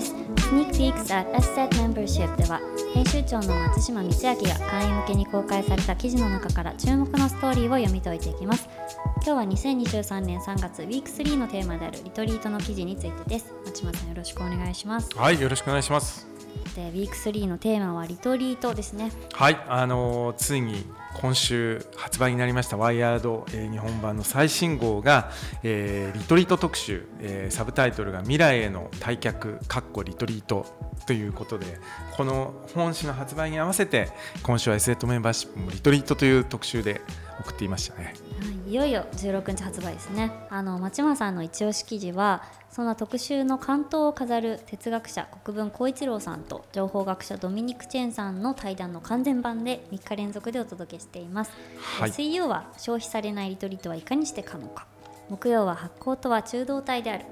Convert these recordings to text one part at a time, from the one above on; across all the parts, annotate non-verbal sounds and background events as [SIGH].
アンスコムです。Sneak Peeks at Asset Membership では編集長の松島光明が会員向けに公開された記事の中から注目のストーリーを読み解いていきます。今日は2023年3月ウィーク3のテーマであるリトリートの記事についてです。松島さんよろしくお願いします。はいよろしくお願いします。でウィーク3のテーマはリトリートですね。はいあのー、ついに今週発売になりましたワイヤード、え、日本版の最新号が、えー、リトリート特集、えー、サブタイトルが未来への退却かっこリトリートということでこの本誌の発売に合わせて今週は S エットメンバーシップもリトリートという特集で送っていましたね。いよいよ16日発売ですね。あの町間さんの一押し記事はそんな特集の関東を飾る哲学者国分光一郎さんと情報学者ドミニク・チェンさんの対談の完全版で3日連続でお届けしています、はい、水曜は消費されないリトリートはいかにして可能か。木曜は発行とは中道体である。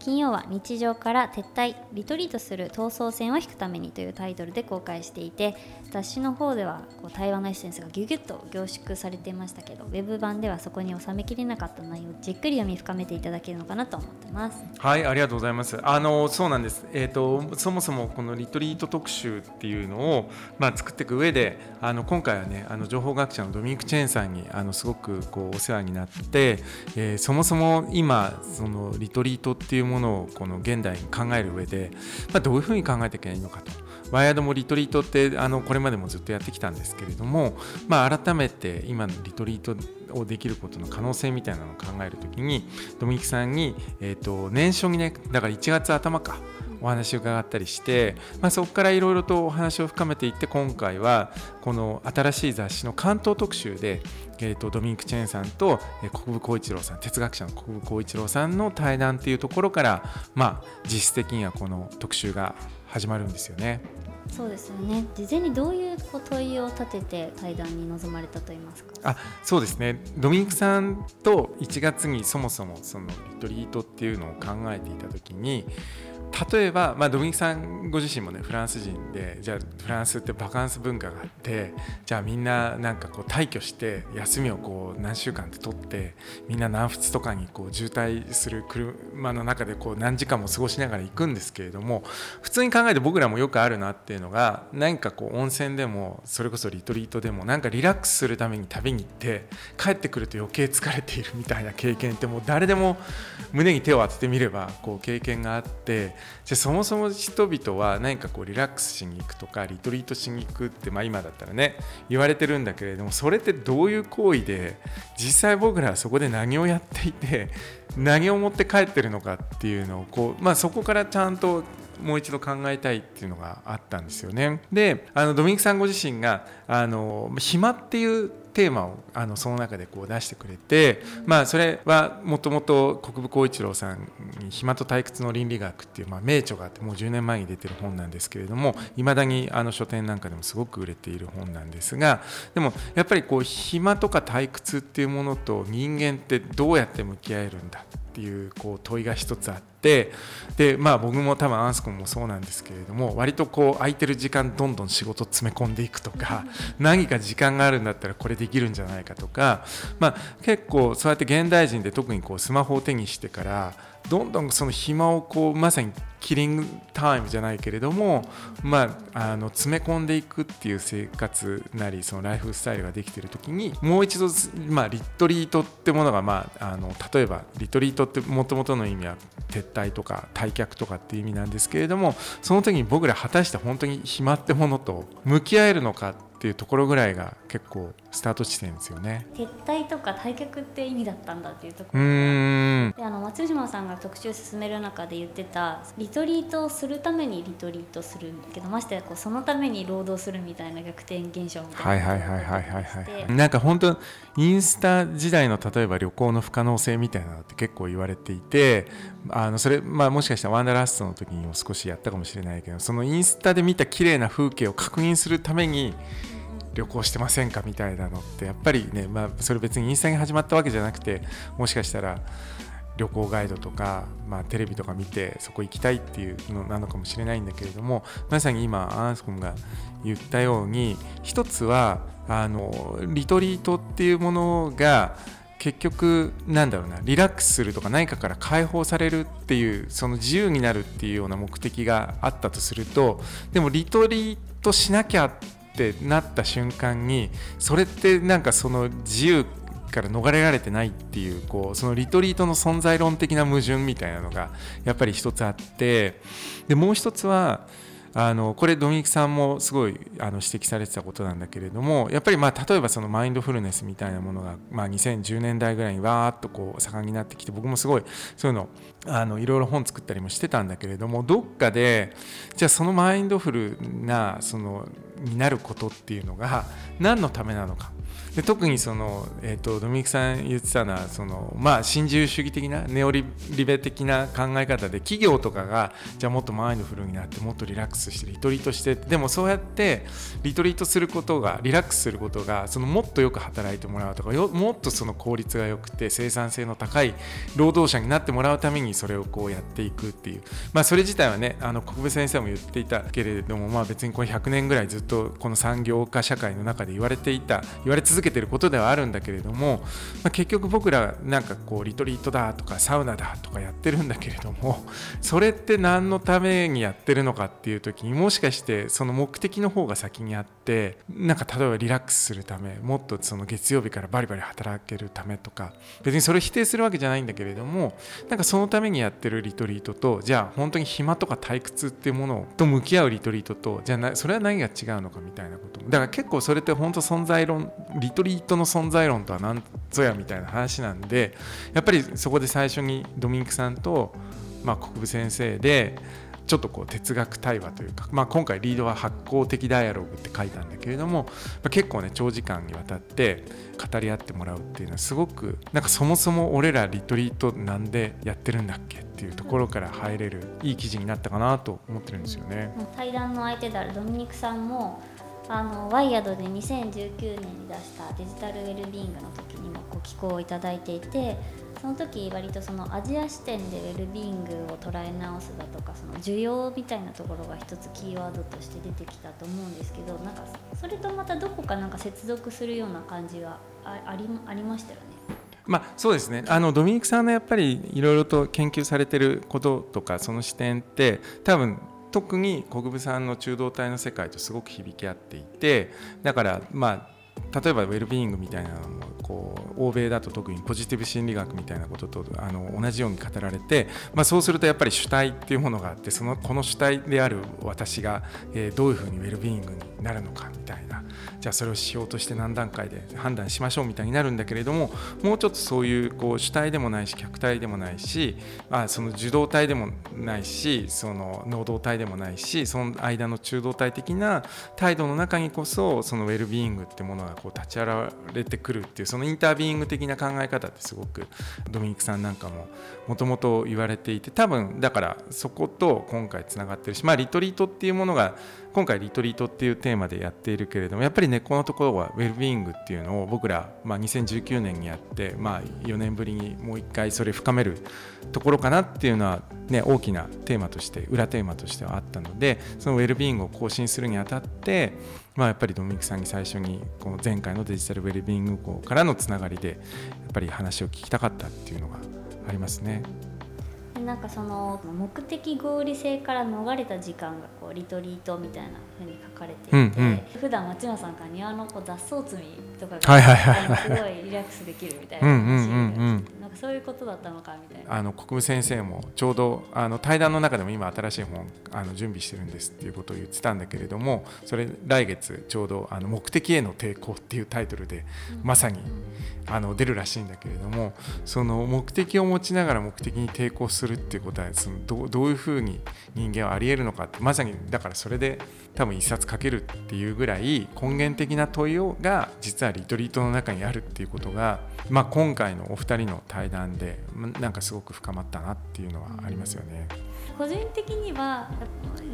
金曜は日常から撤退リトリートする闘争戦を引くためにというタイトルで公開していて雑誌の方ではこう対話のエッセンスがギュギュッと凝縮されていましたけどウェブ版ではそこに収めきれなかった内容をじっくり読み深めていただけるのかなと思ってます。はいありがとうございます。あのそうなんです。えっ、ー、とそもそもこのリトリート特集っていうのをまあ作っていく上であの今回はねあの情報学者のドミニク・チェーンさんにあのすごくこうお世話になって、えー、そもそも今そのリトリートっていうものをこの現代に考える上で、まあ、どういうふうに考えていけばいいのかと。ワイヤードもリトリートってあのこれまでもずっとやってきたんですけれども、まあ、改めて今のリトリートをできることの可能性みたいなのを考えるときにドミニクさんに、えーと、年初にねだから1月頭かお話を伺ったりして、まあ、そこからいろいろとお話を深めていって今回はこの新しい雑誌の関東特集で、えーと、ドミニク・チェーンさんと、国分光一郎さん哲学者の国分光一郎さんの対談っていうところから、まあ、実質的にはこの特集が始まるんですよね。そうですよね。事前にどういう問いを立てて対談に臨まれたといいますか？あそうですね。ドミニクさんと1月にそもそもそのリトリートっていうのを考えていた時に例えば、まあ、ドミニクさんご自身もねフランス人でじゃあフランスってバカンス文化があってじゃあみんななんかこう退去して休みをこう何週間って取ってみんな南仏とかにこう渋滞する車の中でこう何時間も過ごしながら行くんですけれども普通に考えて僕らもよくあるなっていうのが何かこう温泉でもそれこそリトリートでもなんかリラックスするために旅に行って帰ってくると余計疲れているみたいな経験ってもう誰でも胸に手を当ててみればこう経験があってじゃそもそも人々は何かこうリラックスしに行くとかリトリートしに行くって、まあ、今だったらね言われてるんだけれどもそれってどういう行為で実際僕らはそこで何をやっていて [LAUGHS] 何を持って帰ってるのかっていうのをこう、まあ、そこからちゃんともう一度考えたいっていうのがあったんですよね。であのドミニクさんご自身があの暇っていうテーマをあのその中でこう出してくれて、まあ、それはもともと国分光一郎さんに「暇と退屈の倫理学」っていう、まあ、名著があってもう10年前に出てる本なんですけれどもいまだにあの書店なんかでもすごく売れている本なんですがでもやっぱりこう暇とか退屈っていうものと人間ってどうやって向き合えるんだっていうこう問いが一つあってでまあ僕も多分アンスコンもそうなんですけれども割とこう空いてる時間どんどん仕事詰め込んでいくとか [LAUGHS] 何か時間があるんだったらこれできるんじゃないかとか、まあ、結構そうやって現代人で特にこうスマホを手にしてからどんどんその暇をこうまさにキリングタイムじゃないけれども、まあ、あの詰め込んでいくっていう生活なりそのライフスタイルができている時にもう一度、まあ、リトリートってものが、まあ、あの例えばリトリートってもともとの意味は撤退とか退却とかっていう意味なんですけれどもその時に僕ら果たして本当に暇ってものと向き合えるのかっていうところぐらいが結構スタート地点ですよね。撤退とか退却って意味だったんだっていうところ。うん。であの松島さんが特集進める中で言ってたリトリートをするためにリトリートするけどましてやこうそのために労働するみたいな逆転現象みたいなはいはいはいはいはいはいなんか本当インスタ時代の例えば旅行の不可能性みたいなのって結構言われていてあのそれ、まあ、もしかしたらワンダーラストの時にも少しやったかもしれないけどそのインスタで見た綺麗な風景を確認するために旅行してませんかみたいなのってやっぱりね、まあ、それ別にインスタに始まったわけじゃなくてもしかしたら旅行ガイドとか、まあ、テレビとか見てそこ行きたいっていうのなのかもしれないんだけれどもまさに今アンスコムが言ったように一つはあのリトリートっていうものが結局なんだろうなリラックスするとか何かから解放されるっていうその自由になるっていうような目的があったとするとでもリトリートしなきゃってってなった瞬間にそれってなんかその自由から逃れられてないっていうこうそのリトリートの存在論的な矛盾みたいなのがやっぱり一つあってでもう一つはあのこれドミニクさんもすごいあの指摘されてたことなんだけれどもやっぱりまあ例えばそのマインドフルネスみたいなものがまあ2010年代ぐらいにわーっとこう盛んになってきて僕もすごいそういうのあのいろいろ本作ったりもしてたんだけれどもどっかでじゃあそのマインドフルなそのになることっていうのが何のためなのか。で特にその、えーと、ドミニクさん言ってたのはその、まあ、新自由主義的なネオリベ的な考え方で企業とかがじゃあもっとマインドフルになってもっとリラックスしてリトリートしてでもそうやってリトリートすることがリラックスすることがそのもっとよく働いてもらうとかもっとその効率が良くて生産性の高い労働者になってもらうためにそれをこうやっていくっていう、まあ、それ自体はねあの国分先生も言っていたけれども、まあ、別にこれ100年ぐらいずっとこの産業化社会の中で言われていた言われ続続けてることではあるんだけれども、まあ、結局僕らなんかこうリトリートだとかサウナだとかやってるんだけれども [LAUGHS] それって何のためにやってるのかっていう時にもしかしてその目的の方が先にあってなんか例えばリラックスするためもっとその月曜日からバリバリ働けるためとか別にそれ否定するわけじゃないんだけれどもなんかそのためにやってるリトリートとじゃあ本当に暇とか退屈っていうものと向き合うリトリートとじゃあそれは何が違うのかみたいなことだから結構それって本当存在論リトリートの存在論とは何ぞやみたいな話なんでやっぱりそこで最初にドミニクさんと、まあ、国分先生でちょっとこう哲学対話というか、まあ、今回リードは発酵的ダイアログって書いたんだけれども、まあ、結構ね長時間にわたって語り合ってもらうっていうのはすごくなんかそもそも俺らリトリートなんでやってるんだっけっていうところから入れるいい記事になったかなと思ってるんですよね。対談の相手であるドミニクさんもあのワイヤードで2019年に出したデジタルウェルビーイングの時にもご寄稿をいただいていてその時割とそのアジア視点でウェルビーイングを捉え直すだとかその需要みたいなところが一つキーワードとして出てきたと思うんですけどなんかそれとまたどこかなんか接続するような感じがありありましたよね。まあ、そうですねあのドミニクさんのやっぱりいろいろと研究されてることとかその視点って多分特に国分さんの中道体の世界とすごく響き合っていてだからまあ例えばウェルビーイングみたいなのもこう欧米だと特にポジティブ心理学みたいなこととあの同じように語られて、まあ、そうするとやっぱり主体っていうものがあってそのこの主体である私が、えー、どういうふうにウェルビーイングになるのかみたいな。じゃあそれをしようとして何段階で判断しましょうみたいになるんだけれどももうちょっとそういうこう主体でもないし客体でもないし、まあ、その受動体でもないしその能動体でもないしその間の中動体的な態度の中にこそそのウェルビーイングってものがこう立ち現れてくるっていうそのインタービーイング的な考え方ってすごくドミニクさんなんかももともと言われていて多分だからそこと今回つながってるしまあリトリートっていうものが今回リトリートっていうテーマでやっているけれどもやっぱり根っこのところはウェルビーイングっていうのを僕ら、まあ、2019年にやって、まあ、4年ぶりにもう一回それ深めるところかなっていうのは、ね、大きなテーマとして裏テーマとしてはあったのでそのウェルビーイングを更新するにあたって、まあ、やっぱりドミニクさんに最初にこの前回のデジタルウェルビーイング校からのつながりでやっぱり話を聞きたかったっていうのがありますね。なんかその目的合理性から逃れた時間がこうリトリートみたいなふうに書かれていて、うんうん、普段松山さんから庭のこう雑草摘みとかが、すごいリラックスできるみたいな話なんかそういうことだったのかみたいな。あの国務先生もちょうどあの対談の中でも今新しい本あの準備してるんですっていうことを言ってたんだけれどもそれ来月ちょうどあの目的への抵抗っていうタイトルでまさにあの出るらしいんだけれどもその目的を持ちながら目的に抵抗するっていうことはそのどどういうふうに人間はありえるのかってまさにだからそれで多分一冊書けるっていうぐらい根源的な問いをが実はリトリートの中にあるっていうことが、まあ、今回のお二人の対談でなんかすごく深まったなっていうのはありますよね。個人的には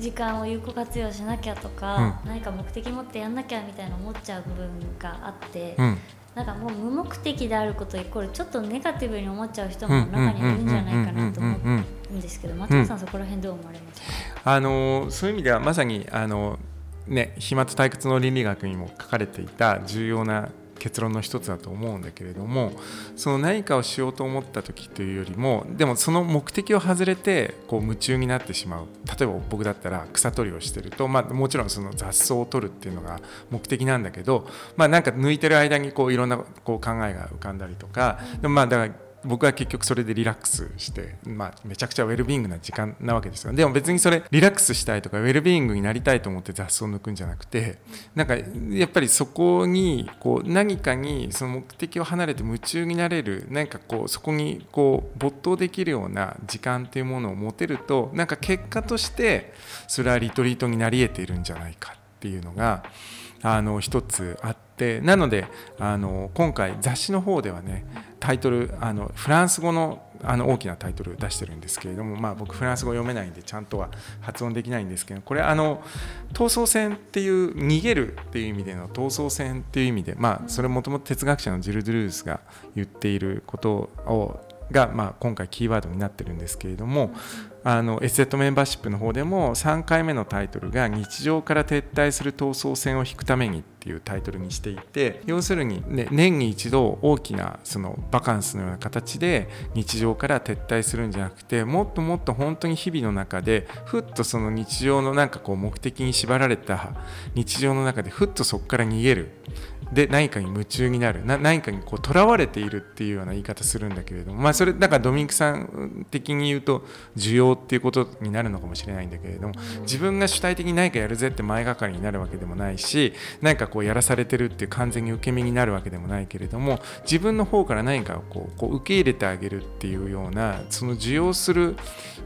時間を有効活用しなきゃとか、うん、何か目的持ってやんなきゃみたいな思っちゃう部分があって、うん、なんかもう無目的であることイコールちょっとネガティブに思っちゃう人も中にはいるんじゃないかなと思うんですけど松本さんそこら辺どう思われますか、あのそういう意味ではまさにあのね、飛沫退屈の倫理学にも書かれていた重要な結論の一つだと思うんだけれどもその何かをしようと思った時というよりもでもその目的を外れてこう夢中になってしまう。例えば僕だったら草取りをしてると、まあ、もちろんその雑草を取るっていうのが目的なんだけど、まあ、なんか抜いてる間にこういろんなこう考えが浮かんだりとかでもまあだから僕は結局それでリラックスして、まあ、めちゃくちゃウェルビーイングな時間なわけですよ。でも別にそれリラックスしたいとかウェルビーイングになりたいと思って雑草を抜くんじゃなくてなんかやっぱりそこにこう何かにその目的を離れて夢中になれる何かこうそこにこう没頭できるような時間っていうものを持てるとなんか結果としてそれはリトリートになり得ているんじゃないかっていうのがあの一つあって。なのであの今回雑誌の方ではねタイトルあのフランス語のあの大きなタイトル出してるんですけれども、まあ、僕フランス語読めないんでちゃんとは発音できないんですけどこれあの闘争戦っていう逃げるっていう意味での闘争戦っていう意味で、まあ、それもともと哲学者のジル・ドゥルースが言っていることをが、まあ、今回キーワードになってるんですけれどもあのエセットメンバーシップの方でも3回目のタイトルが日常から撤退する闘争戦を引くためにっていうタイトルにしていて要するに、ね、年に一度大きなそのバカンスのような形で日常から撤退するんじゃなくてもっともっと本当に日々の中でふっとその日常のなんかこう目的に縛られた日常の中でふっとそこから逃げる。で何かに夢中になる。何かにこう囚われているっていうような言い方するんだけれども。まあそれだからドミニクさん的に言うと需要っていうことになるのかもしれないんだけれども。自分が主体的に何かやるぜって前がかりになるわけでもないし何かこうやらされてるっていう完全に受け身になるわけでもないけれども自分の方から何かをこうこう受け入れてあげるっていうようなその受容する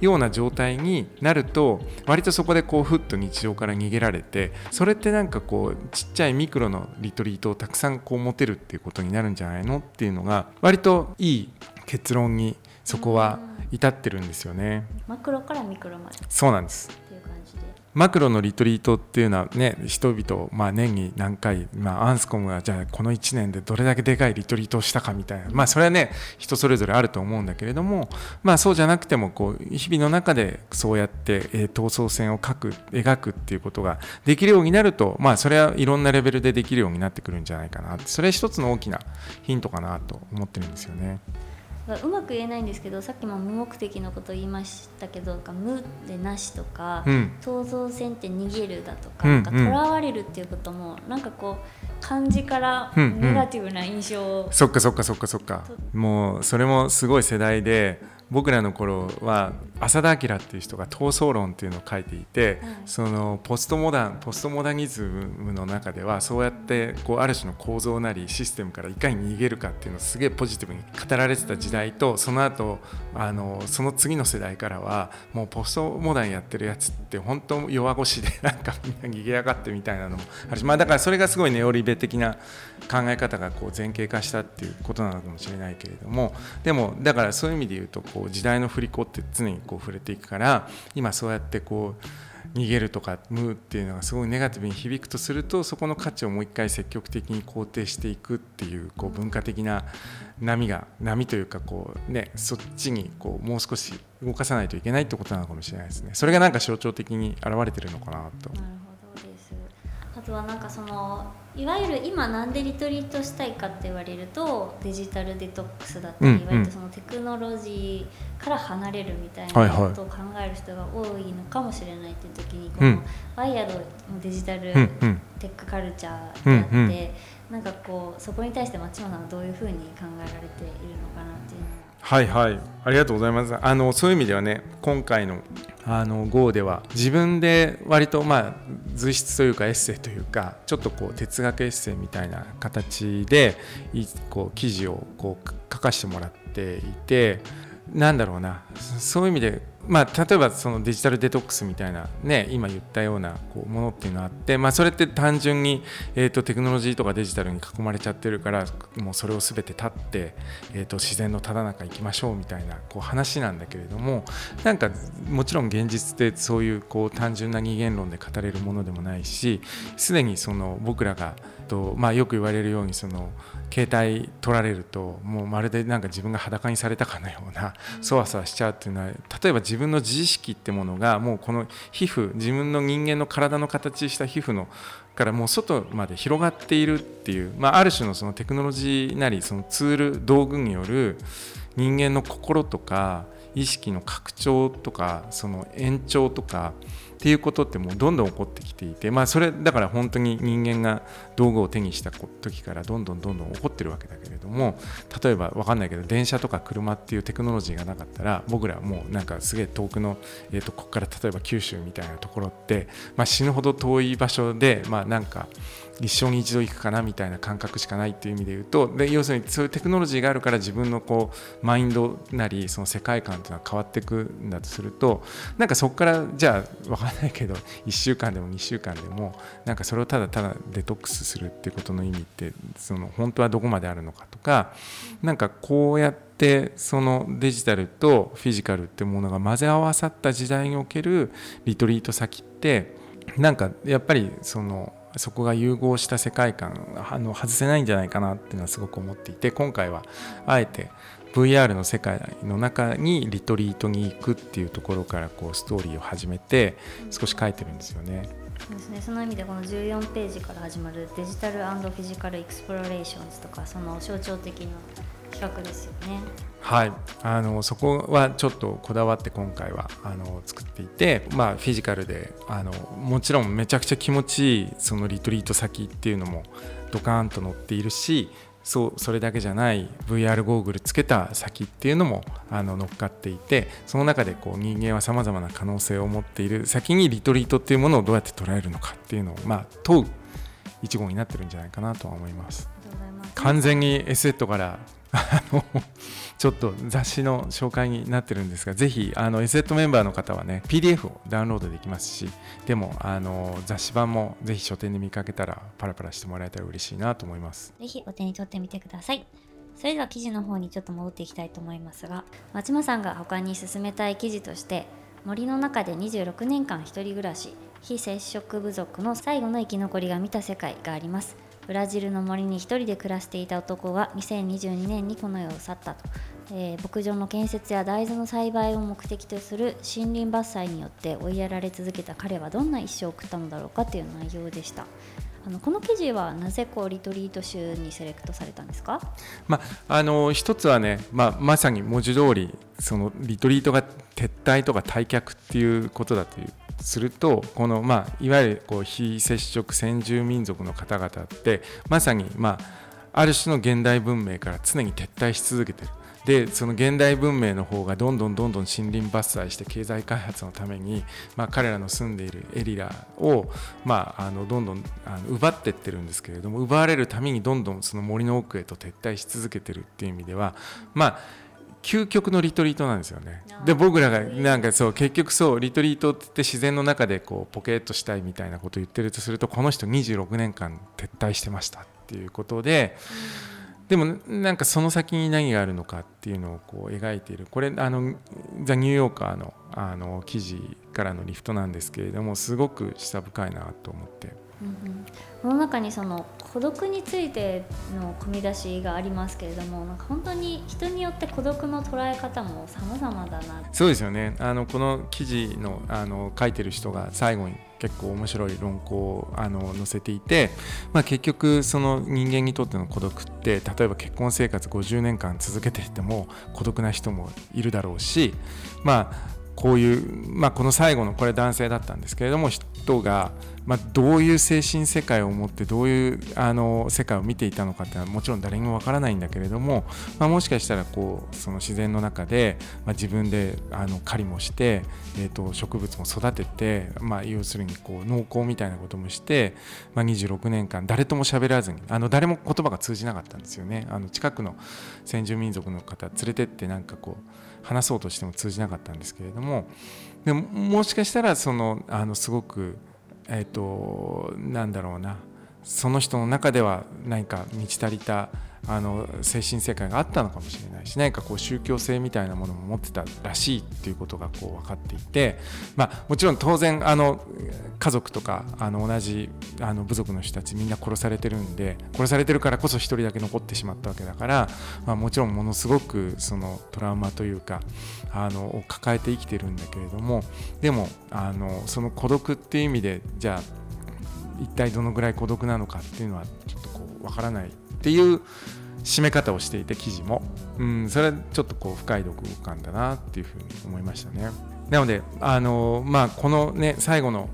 ような状態になると割とそこでこうふっと日常から逃げられてそれってなんかこうちっちゃいミクロのリトリートをたくさんこう持てるっていうことになるんじゃないのっていうのが割といい結論にそこは至ってるんですよね。マクロからミクロまで。そうなんです。っていう感じでマクロのリトリートっていうのはね人々、まあ、年に何回、まあ、アンスコムがじゃあこの1年でどれだけでかいリトリートをしたかみたいなまあそれはね人それぞれあると思うんだけれどもまあそうじゃなくてもこう日々の中でそうやって、えー、闘争線を描く描くっていうことができるようになるとまあそれはいろんなレベルでできるようになってくるんじゃないかなそれは一つの大きなヒントかなと思ってるんですよね。うまく言えないんですけどさっきも無目的のこと言いましたけど無でなしとか、うん、闘争戦って逃げるだとか,、なんか囚われるっていうこともなんかこう漢字からネガティブな印象を、うんうん、そっかそっかそっかそっか。もうそれもすごい世代で僕らの頃は浅田明っていう人が闘争論っていうのを書いていて、そのポストモダンポストモダニズムの中ではそうやってこうある種の構造なりシステムからいかに逃げるかっていうのをすげえポジティブに語られてた時代とその後あのその次の世代からはもうポストモダンやってるやつって本当弱腰でなんかみんな逃げやがってみたいなのもあるし、まあ、だからそれがすごいネオリベ的な考え方がこう前傾化したっていうことなのかもしれないけれどもでもだからそういう意味で言うとこう時代の振り子って常にこう触れていくから今そうやってこう逃げるとかムっていうのがすごいネガティブに響くとするとそこの価値をもう一回積極的に肯定していくっていうこう文化的な波が波というかこう、ね、そっちにこうもう少し動かさないといけないってことなのかもしれないですねそれがなんか象徴的に現れてるのかなと。なるほどですあとはなんかそのいわゆる今なんでリトリートしたいかって言われるとデジタルデトックスだったり、うんうん、割とそのテクノロジーから離れるみたいなことを考える人が多いのかもしれないっていう時に、このワイヤードのデジタルテックカルチャーであって、なんかこうそこに対して松島さんはどういうふうに考えられているのかなっていうのはいはい。ありがとうございます。あのそういう意味ではね今回のあの GO では自分で割とまあ随筆というかエッセイというかちょっとこう哲学エッセイみたいな形でこう記事をこう書かしてもらっていてなんだろうな。そういう意味でまあ、例えばそのデジタルデトックスみたいな、ね、今言ったようなこうものっていうのがあって、まあ、それって単純に、えーと、テクノロジーとかデジタルに囲まれちゃってるからもうそれを全て立って、えーと、自然のただ中行きましょうみたいなこう話なんだけれどもなんかもちろん現実ってそういうこう単純な二元論で語れるものでもないしすでにその僕らがと、まあ、よく言われるようにその携帯取られるともうまるでなんか自分が裸にされたかのようなそわそわしちゃうっていうのは例えば自分の自意識ってものがもうこの皮膚自分の人間の体の形した皮膚のからもう外まで広がっているっていう、まあ、ある種のそのテクノロジーなりそのツール道具による人間の心とか意識の拡張とかその延長とかっていうことってもうどんどん起こってきていてまあそれだから本当に人間が道具を手にした時からどんどんどんどん起こってるわけだけれども例えば分かんないけど電車とか車っていうテクノロジーがなかったら僕らはもうなんかすげえ遠くの、えー、とここから例えば九州みたいなところって、まあ、死ぬほど遠い場所でまあなんか一生に一度行くかなみたいな感覚しかないっていう意味で言うとで要するにそういうテクノロジーがあるから自分のこうマインドなりその世界観っていうのは変わっていくんだとするとなんかそこからじゃあ分かんないけど1週間でも2週間でもなんかそれをただただデトックスするっていうことの意味ってその本当はどこまであるのかとかなんかこうやってそのデジタルとフィジカルってものが混ぜ合わさった時代におけるリトリート先ってなんかやっぱりそのそこが融合した世界観あの外せないんじゃないかなっていうのはすごく思っていて今回はあえて VR の世界の中にリトリートに行くっていうところからこうストーリーを始めて少し書いてるんですよね。そうですねその意味でこの14ページから始まる Digital Physical Explorations とかその象徴的な企画ですよね。はいあのそこはちょっとこだわって今回はあの作っていて、まあ、フィジカルであのもちろんめちゃくちゃ気持ちいいそのリトリート先っていうのもドカーンと載っているしそうそれだけじゃない VR ゴーグルつけた先っていうのもあの乗っかっていてその中でこう人間はさまざまな可能性を持っている先にリトリートっていうものをどうやって捉えるのかっていうのを、まあ、問う一号になってるんじゃないかなとは思います。完全に S セットからあのちょっと雑誌の紹介になってるんですがぜひあの SZ メンバーの方はね PDF をダウンロードできますしでもあの雑誌版もぜひ書店で見かけたらパラパラしてもらえたら嬉しいなと思います。ぜひお手に取ってみてください。それでは記事の方にちょっと戻っていきたいと思いますが松間さんが他に進めたい記事として森の中で26年間一人暮らし非接触部族の最後の生き残りが見た世界があります。ブラジルの森に一人で暮らしていた男が2022年にこの世を去ったと、えー、牧場の建設や大豆の栽培を目的とする森林伐採によって追いやられ続けた彼はどんな一生を送ったのだろうかという内容でした。あのこの記事はなぜこうリトリート集にセレクトされたんですか、まあの一つはね、まあ、まさに文字通りそのリトリートが撤退とか退却っていうことだというするとこの、まあ、いわゆるこう非接触先住民族の方々ってまさに、まあ、ある種の現代文明から常に撤退し続けてる。でその現代文明の方がどんどんどんどん森林伐採して経済開発のために、まあ、彼らの住んでいるエリアを、まあ、あのどんどんあの奪っていってるんですけれども奪われるためにどんどんその森の奥へと撤退し続けてるっていう意味ではまあ究極のリトリートなんですよね。で僕らがなんかそう結局そうリトリートって自然の中でこうポケッとしたいみたいなことを言ってるとするとこの人26年間撤退してましたっていうことで。でもなんかその先に何があるのかっていうのをこう描いているこれあのザ・ニューヨーカーのあの記事からのリフトなんですけれどもすごく示唆深いなと思ってこの中にその孤独についての込み出しがありますけれどもなんか本当に人によって孤独の捉え方も様々だな。そうですよね。あのこの記事のあの書いてる人が最後に結構面白い論考をあの載せていて、まあ、結局その人間にとっての孤独って例えば結婚生活50年間続けていても孤独な人もいるだろうしまあこういう、まあ、この最後のこれ男性だったんですけれども人が、まあ、どういう精神世界を持ってどういうあの世界を見ていたのかっていうのはもちろん誰にもわからないんだけれども、まあ、もしかしたらこうその自然の中で、まあ、自分であの狩りもして、えー、と植物も育てて、まあ、要するにこう農耕みたいなこともして、まあ、26年間誰とも喋らずにあの誰も言葉が通じなかったんですよね。あの近くの先住民族の方連れてってなんかこう話そうとしても通じなかったんですけれどもでももしかしたらそのあのすごくえっ、ー、となんだろうなその人の中では何か満ち足りたあの精神世界があったのかもしれないし何かこう宗教性みたいなものも持ってたらしいっていうことがこう分かっていて、まあ、もちろん当然あの家族とかあの同じあの部族の人たちみんな殺されてるんで殺されてるからこそ1人だけ残ってしまったわけだから、まあ、もちろんものすごくそのトラウマというかあのを抱えて生きてるんだけれどもでもあのその孤独っていう意味でじゃあ一体どのぐらい孤独なのかっていうのはちょっとこうわからないっていう締め方をしていて記事も、うん、それはちょっとこう深い読感だなっていうふうに思いましたね。なのであの、まあ、このね最後の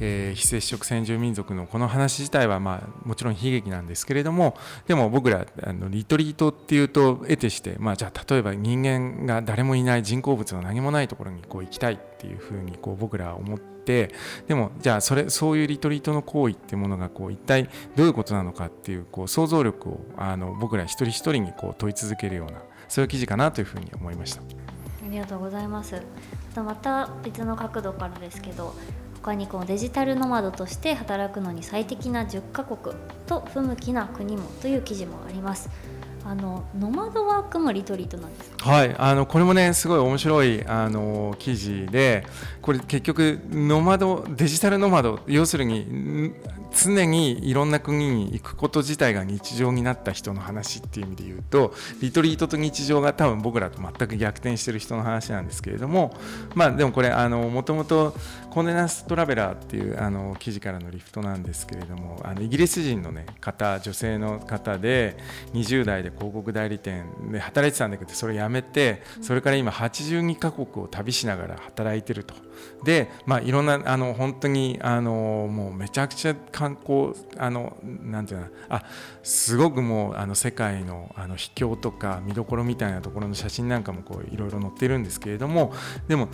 えー、非接触先住民族のこの話自体は、まあ、もちろん悲劇なんですけれどもでも僕らあのリトリートっていうと得てして、まあ、じゃあ例えば人間が誰もいない人工物の何もないところにこう行きたいっていうふうにこう僕らは思ってでもじゃあそれそういうリトリートの行為っていうものがこう一体どういうことなのかっていうこう想像力をあの僕ら一人一人にこう問い続けるようなそういう記事かなというふうに思いました。ありがとうございます。また別の角度からですけど他にこのデジタルノマドとして働くのに最適な10カ国と不向きな国もという記事もあります。あのノマドワークもリトリートなんですはいあのこれもねすごい面白いあの記事でこれ結局ノマドデジタルノマド要するに常にいろんな国に行くこと自体が日常になった人の話っていう意味で言うとリトリートと日常が多分僕らと全く逆転してる人の話なんですけれどもまあでもこれもともとコンデナストラベラーっていうあの記事からのリフトなんですけれどもあのイギリス人の、ね、方女性の方で20代で広告代理店で働いてたんだけどそれ辞めてそれから今82カ国を旅しながら働いてると。で、まあ、いろんなあの本当にあのもうめちゃくちゃ観光あのなんていうのあすごくもうあの世界のあの秘境とか見どころみたいなところの写真なんかもこういろいろ載ってるんですけれどもでも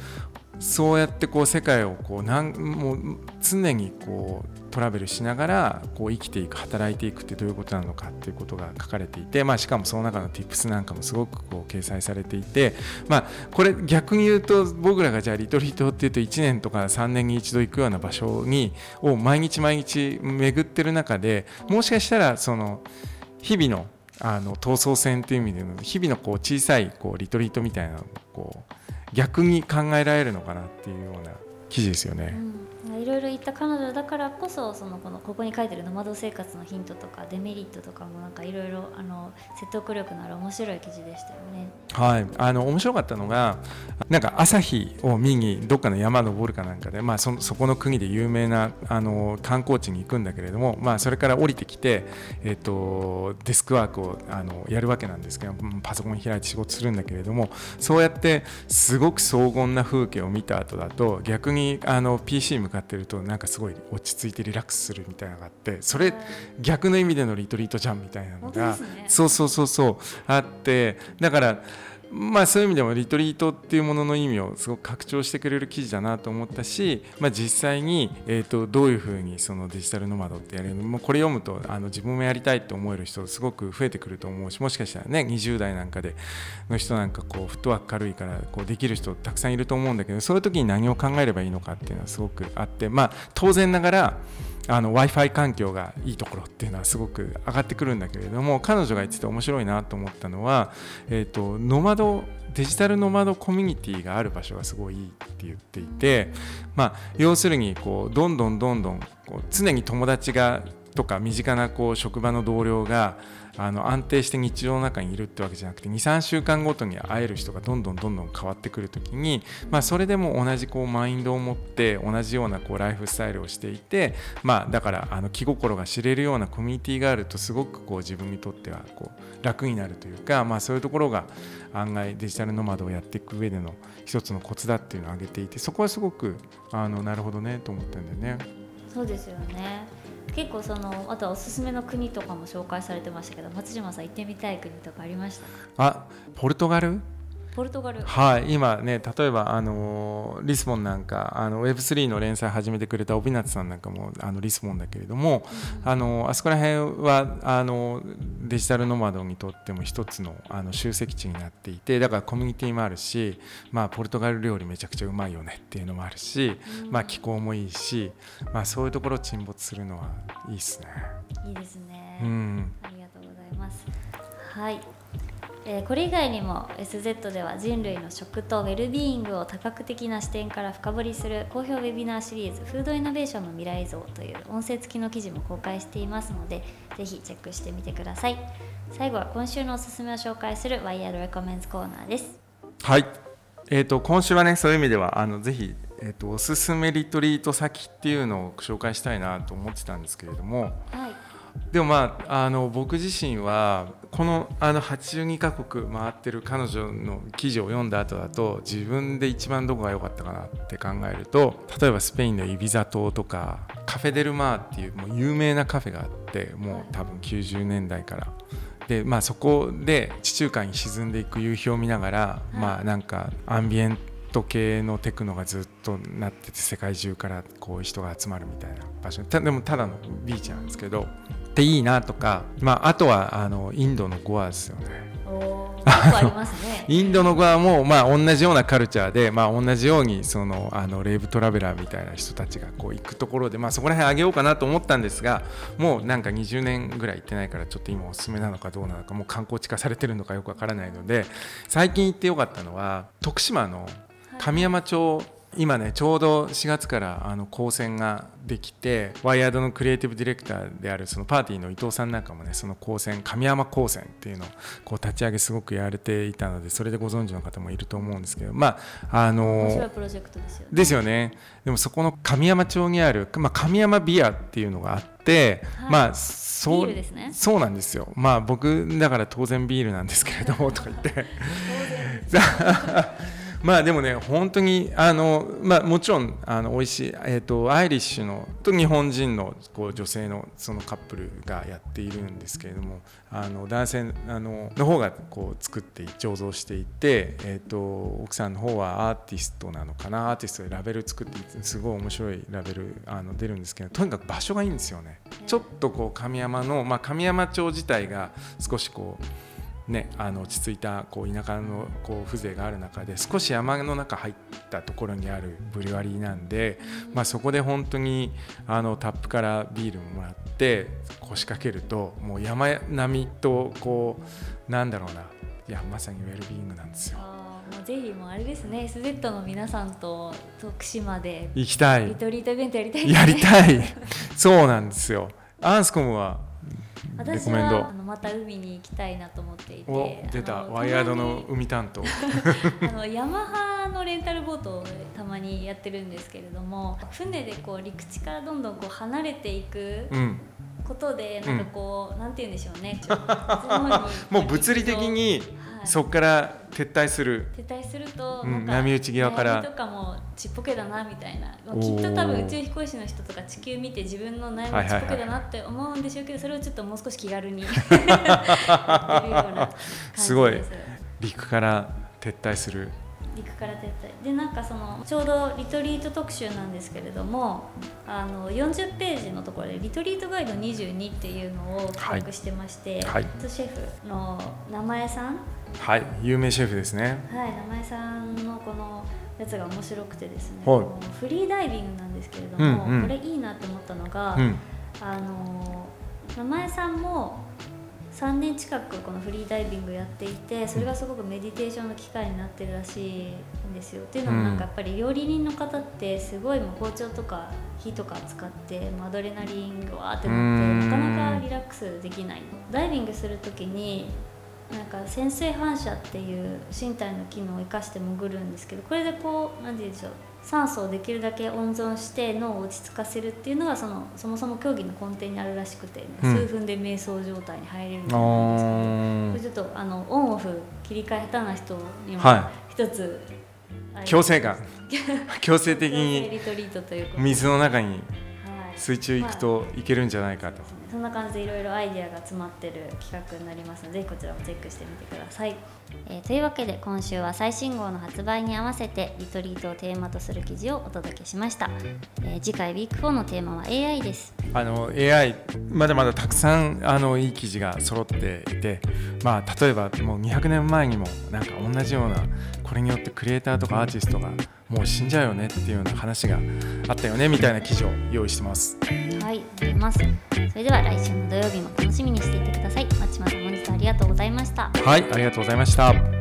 そうやってこう世界をこうなんもう常にこうトラベルしながらこう生きていく働いていくってどういうことなのかっていうことが書かれていて、まあ、しかもその中の Tips なんかもすごくこう掲載されていて、まあ、これ逆に言うと僕らがじゃあリトリートっていうと1年とか3年に一度行くような場所にを毎日毎日巡ってる中でもしかしたらその日々のあの闘争戦っていう意味での日々のこう小さいこうリトリートみたいなのをこう逆に考えられるのかなっていうような記事ですよね。うんいろいろ言った彼女だからこそそのこのここに書いてるノマド生活のヒントとかデメリットとかもなんかいろいろ説得力のある面白い記事でしたよね。はいあの面白かったのがなんか朝日を見にどっかの山登るかなんかで、まあ、そそこの国で有名なあの観光地に行くんだけれども、まあ、それから降りてきて、えーと、デスクワークをあのやるわけなんですけどパソコン開いて仕事するんだけれどもそうやってすごく荘厳な風景を見た後だと逆にあの PC 向かってるとなんかすごい落ち着いてリラックスするみたいなのがあってそれ逆の意味でのリトリートじゃんみたいなのが、そうそうそうそうあってだからまあ、そういう意味でもリトリートっていうものの意味をすごく拡張してくれる記事だなと思ったし、まあ、実際に、えー、とどういうふうにそのデジタルノマドってやれるのもこれ読むとあの自分もやりたいと思える人すごく増えてくると思うしもしかしたらね20代なんかでの人なんかこうフットワーク軽いからこうできる人たくさんいると思うんだけどそういう時に何を考えればいいのかっていうのはすごくあってまあ当然ながら w i f i 環境がいいところっていうのはすごく上がってくるんだけれども彼女が言ってて面白いなと思ったのは、えーと、ノマドデジタルノマドコミュニティがある場所がすごいいいって言っていて、まあ、要するにこうどんどんどんどんこう常に友達がとか身近なこう職場の同僚があの安定して日常の中にいるってわけじゃなくて23週間ごとに会える人がどんどんどんどん変わってくる時に、まあ、それでも同じこうマインドを持って同じようなこうライフスタイルをしていて、まあ、だからあの気心が知れるようなコミュニティがあるとすごくこう自分にとってはこう楽になるというか、まあ、そういうところが案外デジタルノマドをやっていく上での一つのコツだっていうのを挙げていてそこはすごくあのなるほどねと思ったんだよね。そうですよね結構そのあとはおすすめの国とかも紹介されてましたけど松島さん行ってみたい国とかありました？あポルトガル？ポルトガル。はい今ね例えばあのリスボンなんかあの Web3 の連載始めてくれた帯夏さんなんかもあのリスボンだけれども、うん、あのあそこら辺はあのデジタルノマドにとっても一つのあの集積地になっていてだからコミュニティもあるし、まあ、ポルトガル料理めちゃくちゃうまいよねっていうのもあるし、うん、まあ、気候もいいし、まあ、そういうところ沈没するのはいいですね。いいですね、うん、ありがとうございます。はいえー、これ以外にも SZ では人類の食とウェルビーイングを多角的な視点から深掘りする好評ウェビナーシリーズ「フードイノベーションの未来像」という音声付きの記事も公開していますのでぜひチェックしてみてください。最後は今週のおすすめを紹介するワイヤードレコメンズコーナーです。はい。えーと、今週はねそういう意味ではあのぜひえっと、おすすめリトリート先っていうのを紹介したいなと思ってたんですけれども、はいでもまああの僕自身はこのあの82カ国回ってる彼女の記事を読んだ後だと自分で一番どこが良かったかなって考えると例えばスペインのイビザ島とかカフェ・デル・マーっていうもう有名なカフェがあってもう多分90年代から。でまあ、そこで地中海に沈んでいく夕日を見ながら、まあなんかアンビエント系のテクノがずっとなってて世界中からこう人が集まるみたいな場所たでもただのビーチなんですけどでいいなとか、まあ、あとはあのインドのゴアですよね。[LAUGHS] インドのゴアも、まあ、同じようなカルチャーで、まあ、同じようにそのあのレイブトラベラーみたいな人たちがこう行くところで、まあ、そこら辺あげようかなと思ったんですがもうなんか20年ぐらい行ってないからちょっと今おすすめなのかどうなのかもう観光地化されてるのかよくわからないので最近行ってよかったのは徳島の神山町今ねちょうど4月からあの高専ができてワイヤードのクリエイティブディレクターであるそのパーティーの伊藤さんなんかもねその高専神山高専っていうのをこう立ち上げすごくやられていたのでそれでご存知の方もいると思うんですけどまああの面白いプロジェクトですよね。ですよね。でもそこの神山町にある、まあ、神山ビアっていうのがあって、はい。まあそうね。そうなんですよ。まあ僕だから当然ビールなんですけれどもとか言って [LAUGHS] まあでもね本当にあの、まあ、もちろんあの美味しい、えー、とアイリッシュのと日本人のこう女性のそのカップルがやっているんですけれどもあの男性あのの方がこう作って醸造していて、えー、と奥さんの方はアーティストなのかなアーティストでラベル作っててすごい面白いラベルあの出るんですけどとにかく場所がいいんですよね。ちょっとこう神山の、まあ、神山町自体が少しこうね、あの落ち着いたこう田舎のこう風情がある中で少し山の中入ったところにあるブリュワリーなんで、まあ、そこで本当にあのタップからビールももらって腰掛けるともう山並みとこうなんだろうないやまさにウェルビーイングなんですよ。もうぜひもうあれですね SZ の皆さんと徳島で行きたいリトリートイベントやりたいねやりたいそうなんですよ。アンスコムはレ私コメンド。はあのまた海に行きたいなと思っていて。お出た。ワイヤードの海担当。[LAUGHS] あのヤマハのレンタルボートをたまにやってるんですけれども船でこう陸地からどんどんこう離れていくうん。ことでうんなんかこう、なんて言うんでしょうね。[LAUGHS] もう物理的にはいそこから撤退する。撤退すると、うん波打ち際から。とかもちっぽけだなみたいな。きっと多分宇宙飛行士の人とか地球見て自分の悩はいはいはい。みちっぽけだなって思うんでしょうけどそれをちょっともう少し気軽に。[LAUGHS] すごい。陸から撤退する。陸から撤退。でなんかそのちょうどリトリート特集なんですけれどもあの40ページのところで「リトリートガイド22」っていうのを企画してまして、はい。シェフの名前さんはい。有名シェフですね。はい、名前さんのこのやつが面白くてですね、はい。フリーダイビングなんですけれども、うんうん。これいいなと思ったのが、うん。あの名前さんも3年近くこのフリーダイビングやっていてそれがすごくメディテーションの機会になってるらしいんですよ。っていうのもなんかやっぱり料理人の方ってすごいもう包丁とか火とか使ってアドレナリンがわーってうんなってなかなかリラックスできない。ダイビングする時になんか潜水反射っていう身体の機能を生かして潜るんですけどこれでこう何て言うんでしょう酸素をできるだけ温存して脳を落ち着かせるっていうのがそのそもそも競技の根底にあるらしくて、うん。数分で瞑想状態に入れるみたあいなんですけどちょっとあのオンオフ切り替え下手な人にもは一つ、あれ強制感。[LAUGHS] 強制的に水の中にはい。水中行くといけるんじゃないかとそんな感じでいろいろアイデアが詰まってる企画になりますのでこちらもチェックしてみてください、えーというわけで今週は最新号の発売に合わせてリトリートをテーマとする記事をお届けしました、えー次回ウィーク4のテーマは AI です。あの AI まだまだたくさんあのいい記事が揃っていて、まあ、例えばもう200年前にもなんか同じようなこれによってクリエイターとかアーティストがもう死んじゃうよねっていうような話があったよねみたいな記事を用意してます。はいありますそれでは来週の土曜日も楽しみにしていてください松島さん本日はありがとうございましたはい、ありがとうございました。